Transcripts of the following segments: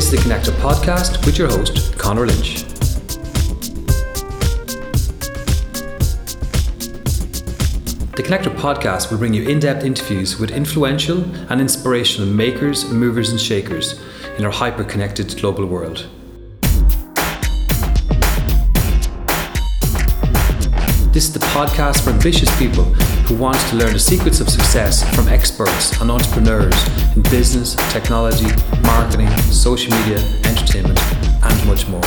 This is the Connector podcast with your host, Connor Lynch. The Connector podcast will bring you in depth interviews with influential and inspirational makers, movers, and shakers in our hyper connected global world. This is the podcast for ambitious people who wants to learn the secrets of success from experts and entrepreneurs in business, technology, marketing, social media, entertainment, and much more.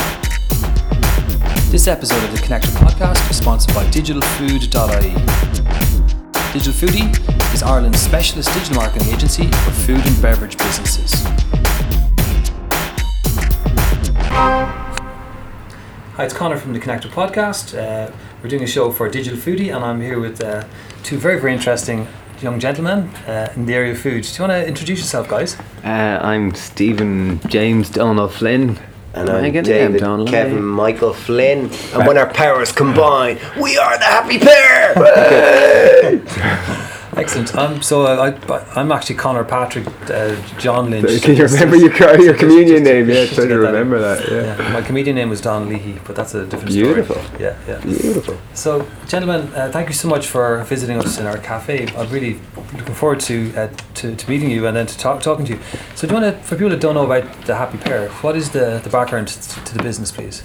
This episode of the Connector podcast is sponsored by digitalfood.ie. Digital Foodie is Ireland's specialist digital marketing agency for food and beverage businesses. Hi, it's Connor from the Connector podcast. Uh, we're doing a show for Digital Foodie, and I'm here with uh, two very, very interesting young gentlemen uh, in the area of food. Do you want to introduce yourself, guys? Uh, I'm Stephen James Donald Flynn. And I'm Megan, David Donald. Kevin Michael Flynn. And when our powers combine, we are the Happy Pear! Excellent. Um, so uh, I, I'm actually Connor Patrick uh, John Lynch. Can you remember your, your just- communion just- name? Yeah, just to get that remember that. Yeah. Yeah, my comedian name was Don Leahy, but that's a different Beautiful. story. Yeah, yeah. Beautiful. So, gentlemen, uh, thank you so much for visiting us in our cafe. I'm really looking forward to uh, to, to meeting you and then to talk, talking to you. So, do you want to, for people that don't know about the Happy Pear, what is the, the background to, to the business, please?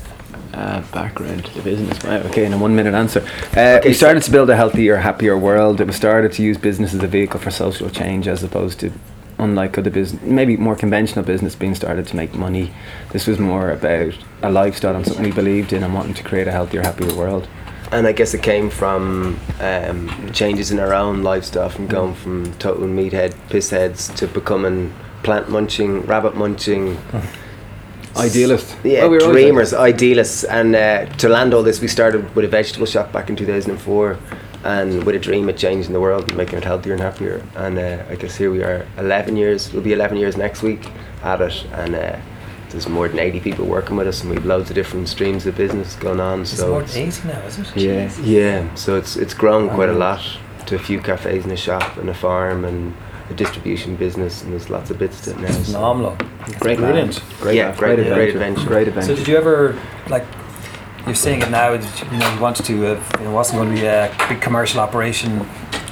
Uh, background to the business. Right, okay, in a one minute answer. Uh, Okay, we started to build a healthier, happier world. It was started to use business as a vehicle for social change as opposed to, unlike other business, maybe more conventional business being started to make money. This was more about a lifestyle and something we believed in and wanting to create a healthier, happier world. and I guess it came from um, changes in our own lifestyle, from going from total meathead, pissheads to becoming plant munching, rabbit munching. Idealist. Yeah, Well, we were always dreamers, idealists. And uh, to land all this, we started with a vegetable shop back in 2004 and with a dream of changing the world and making it healthier and happier. And uh, I guess here we are, 11 years, we'll be 11 years next week at it. And uh, there's more than 80 people working with us, and we've loads of different streams of business going on. It's so more it's- than 80 now, is it? Yeah. yeah, so it's it's grown quite a lot to a few cafes and a shop and a farm and a distribution business, and there's lots of bits to it now. It's so- phenomenal. Great Brilliant. lads. Great, Yeah, lads. great- great, great adventure. adventure. Great adventure. So, did you ever, like, you're saying it now, you know, you wanted to, uh, it wasn't going to be a big commercial operation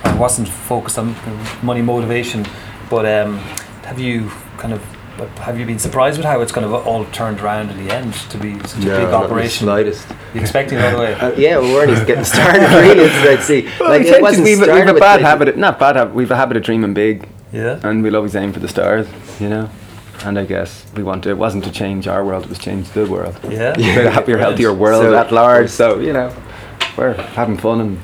and wasn't focused on money motivation, but um, have you kind of, have you been surprised with how it's kind of all turned around in the end to be such a No, big not the operation? slightest. You expecting it right away? Uh, yeah, we weren't even getting started really. As I'd see, Well, like we it wasn't we've, we've a bad like- habit, of, not bad habit, we've a habit of dreaming big yeah. and we'll always aim for the stars, you know. And I guess we want to, it wasn't to change our world, it was change the world. Yeah. Create a happier, healthier world So- at large. So, you know, we're having fun and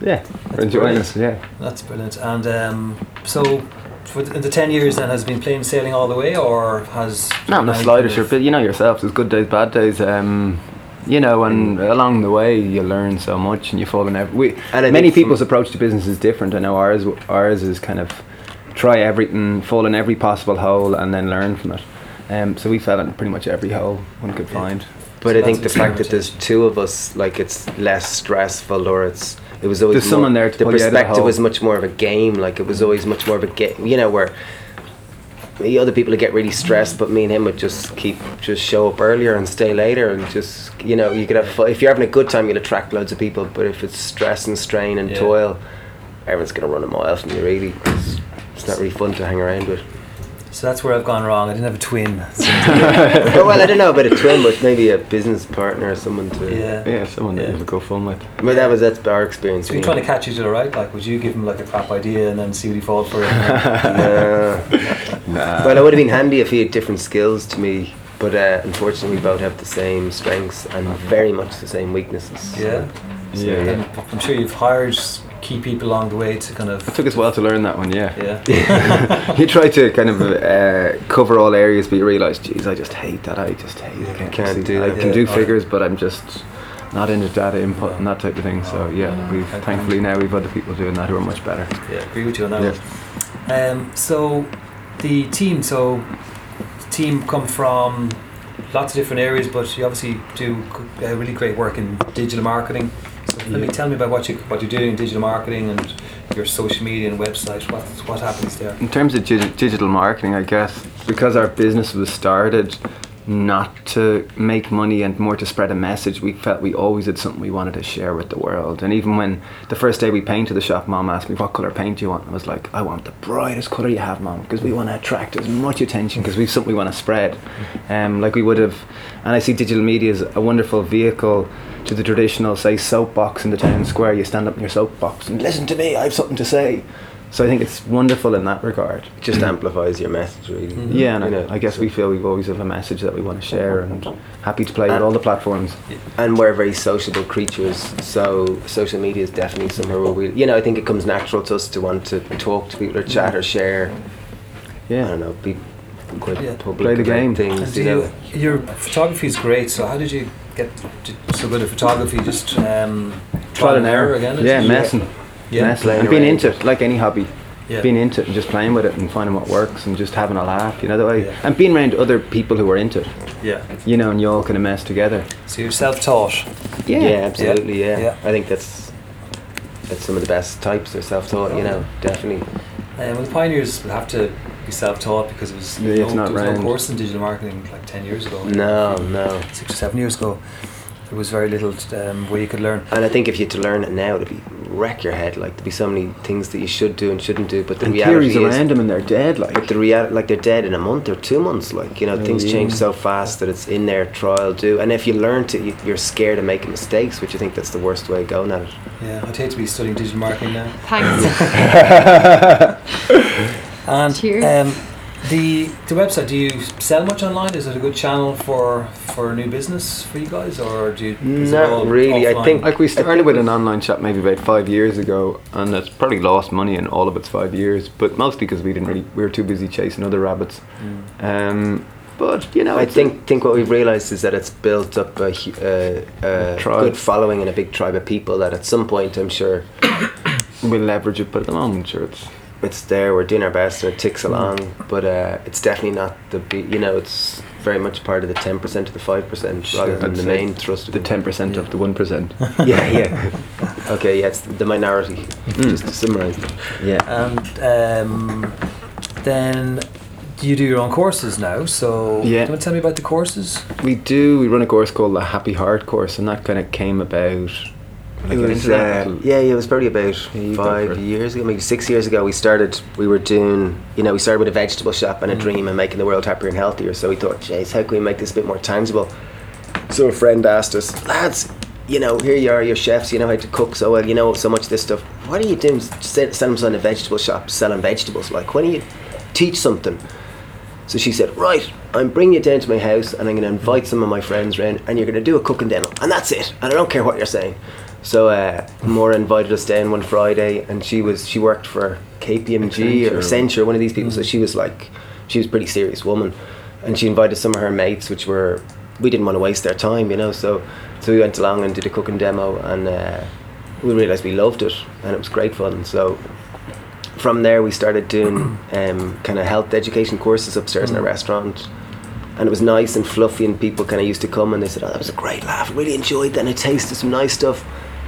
yeah, we're enjoying brilliant. it. Yeah. That's brilliant. And um, so, for the, in the 10 years then, has been plain sailing all the way or has. Not in the slightest, sure, but you know yourself, there's good days, bad days. Um, you know, and along the way you learn so much, and you fall in every. We, And many people's approach to business is different. I know ours. Ours is kind of try everything, fall in every possible hole, and then learn from it. Um, so we fell in pretty much every hole one could find. But So I think the fact that there's two of us, like it's less stressful, or it's it was always There's someone there to the pull you out of the perspective was much more of a game. Like it was always much more of a game. You know where the other people would get really stressed, but me and him would just keep just show up earlier and stay later, and just you know you could have fun. if you're having a good time, you'll attract loads of people. But if it's stress and strain and Yeah. toil, everyone's gonna run a mile from you. Really, it's, it's not really fun to hang around with. So that's where I've gone wrong. I didn't have a twin. So, oh, well, I don't know about a twin, but maybe a business partner or someone to. yeah. Yeah, someone that you would go fun with. But that was that's our experience. So you're trying to catch each other right? Like, would you give him like a crap idea and then see what he falls for? it? No. Nah. Well, it would have been handy if he had different skills to me, but uh, unfortunately, we both have the same strengths and very much the same weaknesses. yeah. So, Yeah. And I'm sure you've hired key people along the way to kind of. It of. took us a while to learn that one. Yeah. Yeah. you try to kind of uh, cover all areas, but you realise, geez, I just hate that. I just hate it. I Can't see- do I that. can Yeah. do figures, but I'm just not into data input and that type of thing. So yeah, we've Okay. thankfully now we've other people doing that who are much better. Yeah, agree with you on that one. Um, so the team, so the team come from lots of different areas, but you obviously do uh, really great work in digital marketing. So maybe Yeah. tell me about what you what you're doing in digital marketing and your social media and website? What what happens there? In terms of dig- digital marketing, I guess because our business was started not to make money and more to spread a message, we felt we always had something we wanted to share with the world. And even when the first day we painted the shop, mom asked me, What colour paint do you want? And I was like, I want the brightest colour you have, mom, because we want to attract as much attention because we've something we want to spread. Um, like we would have. And I see digital media as a wonderful vehicle to the traditional, say, soapbox in the town square. You stand up in your soapbox and listen to me, I have something to say. So I think it's wonderful in that regard. It just amplifies your message, really. Mm-hmm. Yeah, and You I, know, I guess we feel we always have a message that we want to share and happy to play with all the platforms. and we're very sociable creatures, so social media is definitely somewhere where we, you know, I think it comes natural to us to want to talk to people or mm-hmm. chat or share. Yeah, I don't know, be quite Yeah. public Play the game. Things, do you know. your photography is great. So how did you get to, so good at photography? Just um, Trial and error. again. Yeah, it? messing. Yeah. messing. And being into it, like any hobby. Yeah. Being into it and just playing with it and finding what works and just having a laugh, you know, the way. Yeah. And being around other people who are into it, Yeah. you know, and you all kind of mess together. So you're self-taught. Yeah, Yeah, absolutely. Yeah. Yeah. I think that's that's some of the best types. They're self-taught, you know, definitely. Um, well, the pioneers will have to be self-taught because it was Yeah, no, not there was no course in digital marketing like ten years ago. No, no. six or seven years ago. There was very little um, where you could learn. And I think if you had to learn it now, it'd be wreck your head. Like there'd be so many things that you should do and shouldn't do. But the And reality theories is, around them and they're dead, But like. the reality, like they're dead in a month or two months. Like you know, Oh, things yeah. change so fast that it's in there, trial, do. And if you learn to, you- you're scared of making mistakes, which I think that's the worst way of going at it. Yeah, I'd hate to be studying digital marketing now. Thanks. And Cheers. um, the the website. Do you sell much online? Is it a good channel for for new business for you guys, or do you? Not all really, I think- Like we started with an online shop maybe about five years ago, and it's probably lost money in all of its five years, but mostly because we didn't really, we were too busy chasing other rabbits. Mm. Um, but you know, I it's a- think think what we've realised is that it's built up a, hu- uh, a Tribe. good following and a big tribe of people that at some point I'm sure we'll leverage it, but at the moment, sure, it's it's there. We're doing our best and it ticks Mm. along, but uh, it's definitely not the big. You know, it's very much part of the ten percent to the five percent Sure. rather than the main thrust of the ten percent of the one percent. yeah, yeah. Okay, yeah, it's the minority. Just to summarise. Yeah. And um, then you do your own courses now. So Yeah. do you want to tell me about the courses? We do. We run a course called the Happy Heart course, and that kind of came about. It was, uh, yeah, yeah, it was probably about Yeah, you go for five years ago, maybe six years ago. We started. We were doing, you know, we started with a vegetable shop and a dream and making the world happier and healthier. So we thought, jeez, how can we make this a bit more tangible? So a friend asked us, lads, you know, here you are, you're chefs, you know how to cook so well, you know so much of this stuff. What are you doing? Set set in a vegetable shop selling vegetables. Like, why don't you teach something? So she said, Right, I'm bringing you down to my house and I'm going to invite some of my friends round and you're going to do a cooking demo. And that's it. And I don't care what you're saying. So uh, Maura invited us down one Friday and she was she worked for KPMG or Accenture. Accenture, one of these people. So she was like, she was a pretty serious woman. And she invited some of her mates, which were, we didn't want to waste their time, you know. So, so we went along and did a cooking demo and uh, we realised we loved it and it was great fun. So from there we started doing um, kind of health education courses upstairs in a restaurant and it was nice and fluffy and people kind of used to come and they said oh that was a great laugh I really enjoyed that and I tasted some nice stuff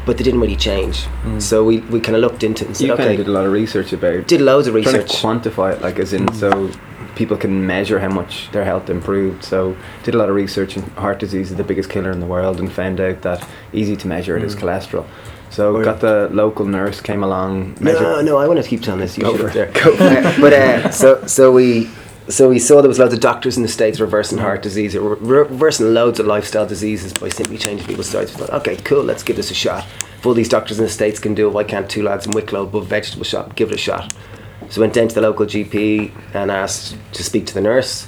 but they didn't really change so we, we kind of looked into it and said You kind okay of did a lot of research about. did loads of research. trying to quantify it, like as in so people can measure how much their health improved. So did a lot of research in heart disease is the biggest killer in the world, and found out that easy to measure it is cholesterol. So Right. got the local nurse came along. no measured- no I want to keep telling this you Go should for have it. there Uh, but uh, so so we so we saw there was loads of doctors in the states reversing heart disease, re- reversing loads of lifestyle diseases by simply changing people's diets. We thought, okay, cool, let's give this a shot. If all these doctors in the states can do it, why can't two lads in Wicklow above vegetable shop give it a shot? So went down to the local GP and asked to speak to the nurse.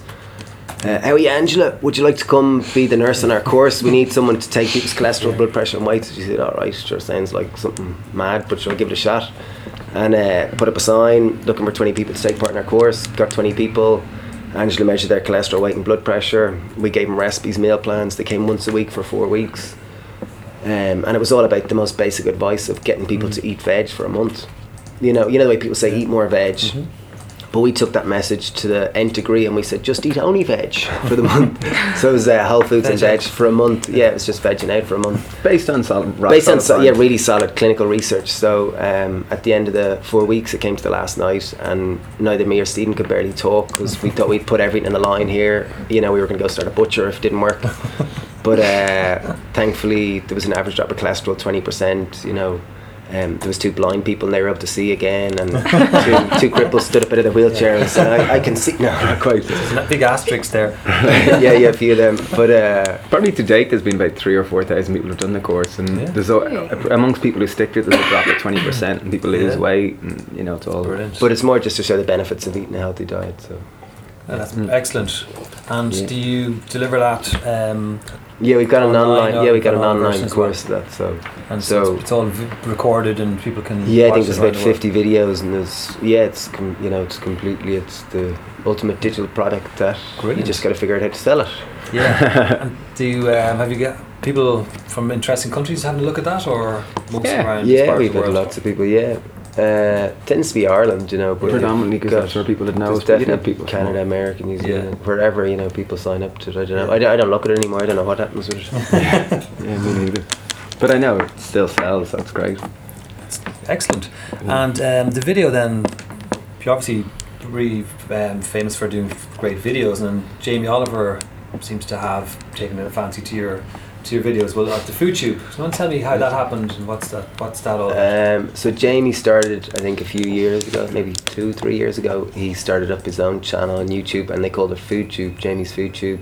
Uh, how are you, Angela? Would you like to come be the nurse on our course? We need someone to take people's cholesterol, blood pressure, and weight. She said, "All right, sure, sounds like something mad, but sure, give it a shot." And uh, put up a sign looking for twenty people to take part in our course. Got twenty people. Angela measured their cholesterol, weight, and blood pressure. We gave them recipes, meal plans. They came once a week for four weeks, um, and it was all about the most basic advice of getting people to eat veg for a month. You know, you know the way people say eat more veg, But we took that message to the nth degree and we said, just eat only veg for the month. so it was uh, whole foods and Veg veg out. for a month. Yeah, it was just veg and out for a month. Based on solid, rock Based on solid so, yeah, really solid clinical research. So um, at the end of the four weeks, it came to the last night, and neither me or Stephen could barely talk because we thought we'd put everything in the line here. You know, we were going to go start a butcher if it didn't work. but uh, thankfully, there was an average drop of cholesterol, twenty percent. You know. Um, there was two blind people and they were able to see again, and two, two cripples stood up out of the wheelchair and said, I, "I can see." No, not quite. There's a big asterisk there. yeah, yeah, a few of them. But uh, Probably to date, there's been about three or four thousand people who've done the course, and Yeah. there's a, amongst people who stick to it, there's a drop of twenty percent, and people lose Yeah. weight, and you know it's all. Brilliant. but it's more just to show the benefits of eating a healthy diet. So. Yeah, that's Mm. excellent. And Yeah. do you deliver that? Um, Yeah, we've got an Online yeah, we've got an online online version as well? course of that. So and So- it's all v- recorded and people can. yeah, I think there's about world. 50 videos, and there's yeah, it's com- you know it's completely it's the ultimate digital product that Brilliant. you just got to figure out how to sell it. Yeah. and do you um, have you got people from interesting countries having a look at that, or most Yeah. yeah, we've had lots of people. Yeah, uh, tends to be Ireland, you know, but Predominantly because Gosh, that's where people that know There's us. but you know, definitely people Canada, America, New Yeah. Zealand, wherever you know people sign up to it. I don't know. I, don't, I don't look at it anymore. I don't know what happens with it. Yeah, me neither. But I know it still sells. That's great. Excellent. And um, the video then, you're obviously really um, famous for doing great videos, and Jamie Oliver seems to have taken a fancy to your to your videos. Well, at the food tube. So, you want to tell me how that happened and what's that what's that all? Um, so Jamie started, I think, a few years ago, maybe two, three years ago. He started up his own channel on YouTube, and they called it Food Tube, Jamie's Food Tube.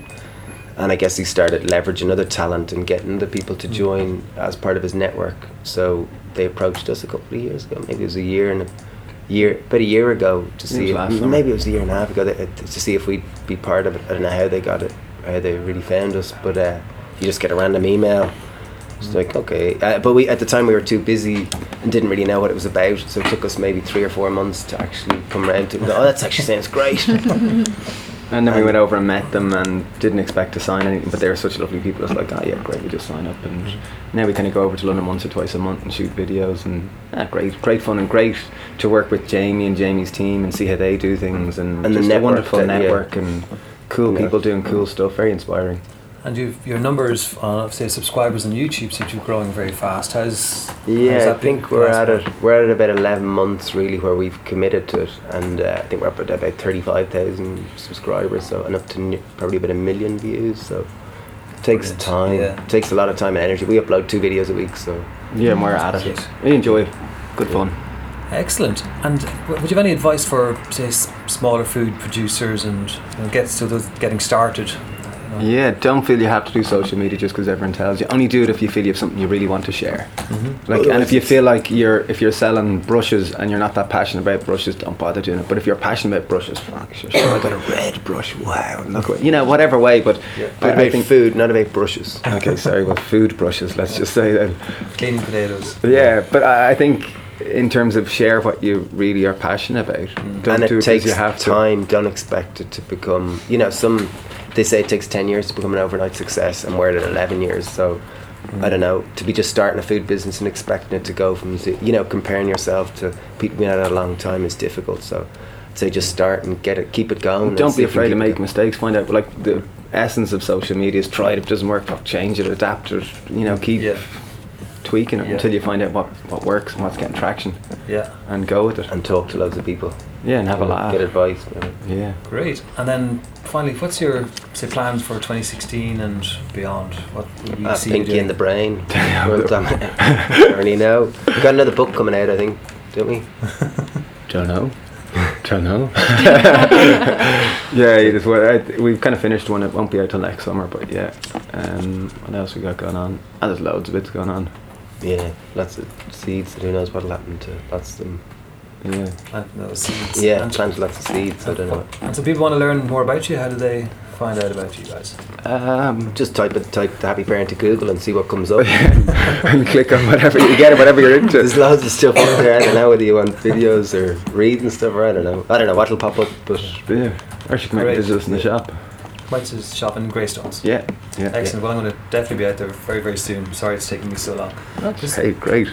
And I guess he started leveraging other talent and getting the people to Mm. join as part of his network. So they approached us a couple of years ago, maybe it was a year and a year, but a year ago, to see was if, maybe it was a year and a half ago that, to see if we'd be part of it. I don't know how they got it, how they really found us, but uh, you just get a random email. It's like okay, uh, but we at the time we were too busy and didn't really know what it was about, so it took us maybe three or four months to actually come around to. go, Oh, that actually sounds great. And then we went over and met them and didn't expect to sign anything, but they were such lovely people. It's like, oh yeah, great, we just sign up. And now we kind of go over to London once or twice a month and shoot videos. And ah, great, great fun and great to work with Jamie and Jamie's team and see how they do things. And, And the network wonderful yeah. network and cool Yeah. people doing cool stuff. Very inspiring. And you've, your numbers on say subscribers on YouTube seem to be growing very fast. How's how's Yeah, I that been think we're at it. We're at about eleven months really, where we've committed to it, and uh, I think we're up at about thirty-five thousand subscribers, so and up to ne- probably about a million views. So it takes Brilliant, time. yeah. It takes a lot of time and energy. We upload two videos a week, so Yeah, and we're at it. We enjoy it. Good fun. Excellent. And would you have any advice for say s- smaller food producers and you know, get to those getting started? You? Yeah, don't feel you have to do social media just because everyone tells you. Only do it if you feel you have something you really want to share. Mhm. Like, and if you feel like you're if you're selling brushes and you're not that passionate about brushes, don't bother doing it. But if you're passionate about brushes, fuck, sure, sure, I got a red brush. Wow, look, what- you know, whatever way. But Yeah. but I, about think. food, not about brushes. Okay, sorry, but food brushes. Let's just say that. Cleaning potatoes. Yeah, but I, I think in terms of share what you really are passionate about. Don't and do it it 'cause takes you have to. time. Don't expect it to become. You know, some they say it takes ten years to become an overnight success, and we're at eleven years. So I don't know to be just starting a food business and expecting it to go from you know comparing yourself to people being at it a long time is difficult. So I'd say just start and get it, keep it going. and Don't be afraid to make mistakes. Find out like the essence of social media is try it. If it doesn't work, fuck, change it, adapt it. You know, keep Yeah. Tweaking it Yeah. until you find out what, what works and what's getting traction, Yeah. and go with it. and talk to loads of people. Yeah, and have a you know, laugh. Get advice. you know. Yeah. Great. And then finally, what's your say plans for 2016 and beyond? What will you Ah, see you Pinky doing? in the brain. World dominant. I already know. We've got another book coming out, I think, don't we? Don't know. Don't know. yeah, it is what I, we've kind of finished one. It won't be out till next summer, but yeah. Um, what else we got going on? And there's loads of bits going on. Yeah, lots of seeds. Who knows what'll happen to lots of them. Yeah. Plant those seeds. Yeah, And- plant lots of seeds. I don't know. And so people want to learn more about you. How do they find out about you guys? Um, Just type it, type the Happy Pear into Google and see what comes up. and click on whatever you get, whatever you're into. There's loads of stuff out there. I don't know whether you want videos or reading stuff or I don't know. I don't know what'll pop up, but Yeah. Or you can make Great. visit us in the shop. White's shop in Greystones. Yeah. Yeah. Excellent. Well, I'm going to definitely be out there very, very soon. Sorry it's taking me so long. Just- Hey, great.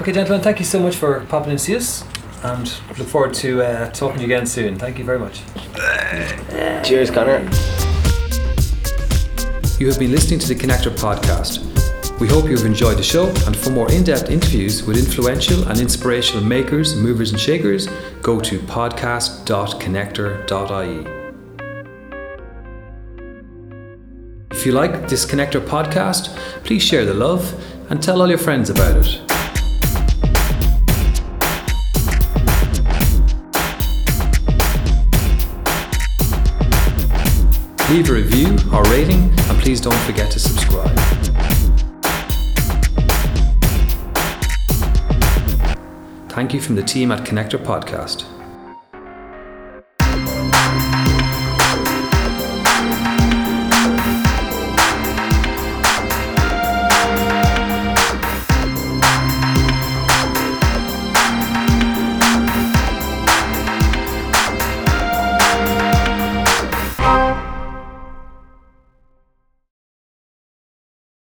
Okay, gentlemen, thank you so much for popping in to see us. and look forward to uh, talking to you again soon. Thank you very much. Cheers, Connor. You have been listening to the Connector podcast. We hope you have enjoyed the show, and for more in depth interviews with influential and inspirational makers, movers, and shakers, go to podcast.connector.ie. If you like this Connector podcast, please share the love and tell all your friends about it. Leave a review or rating, and please don't forget to subscribe. Thank you from the team at Connector Podcast.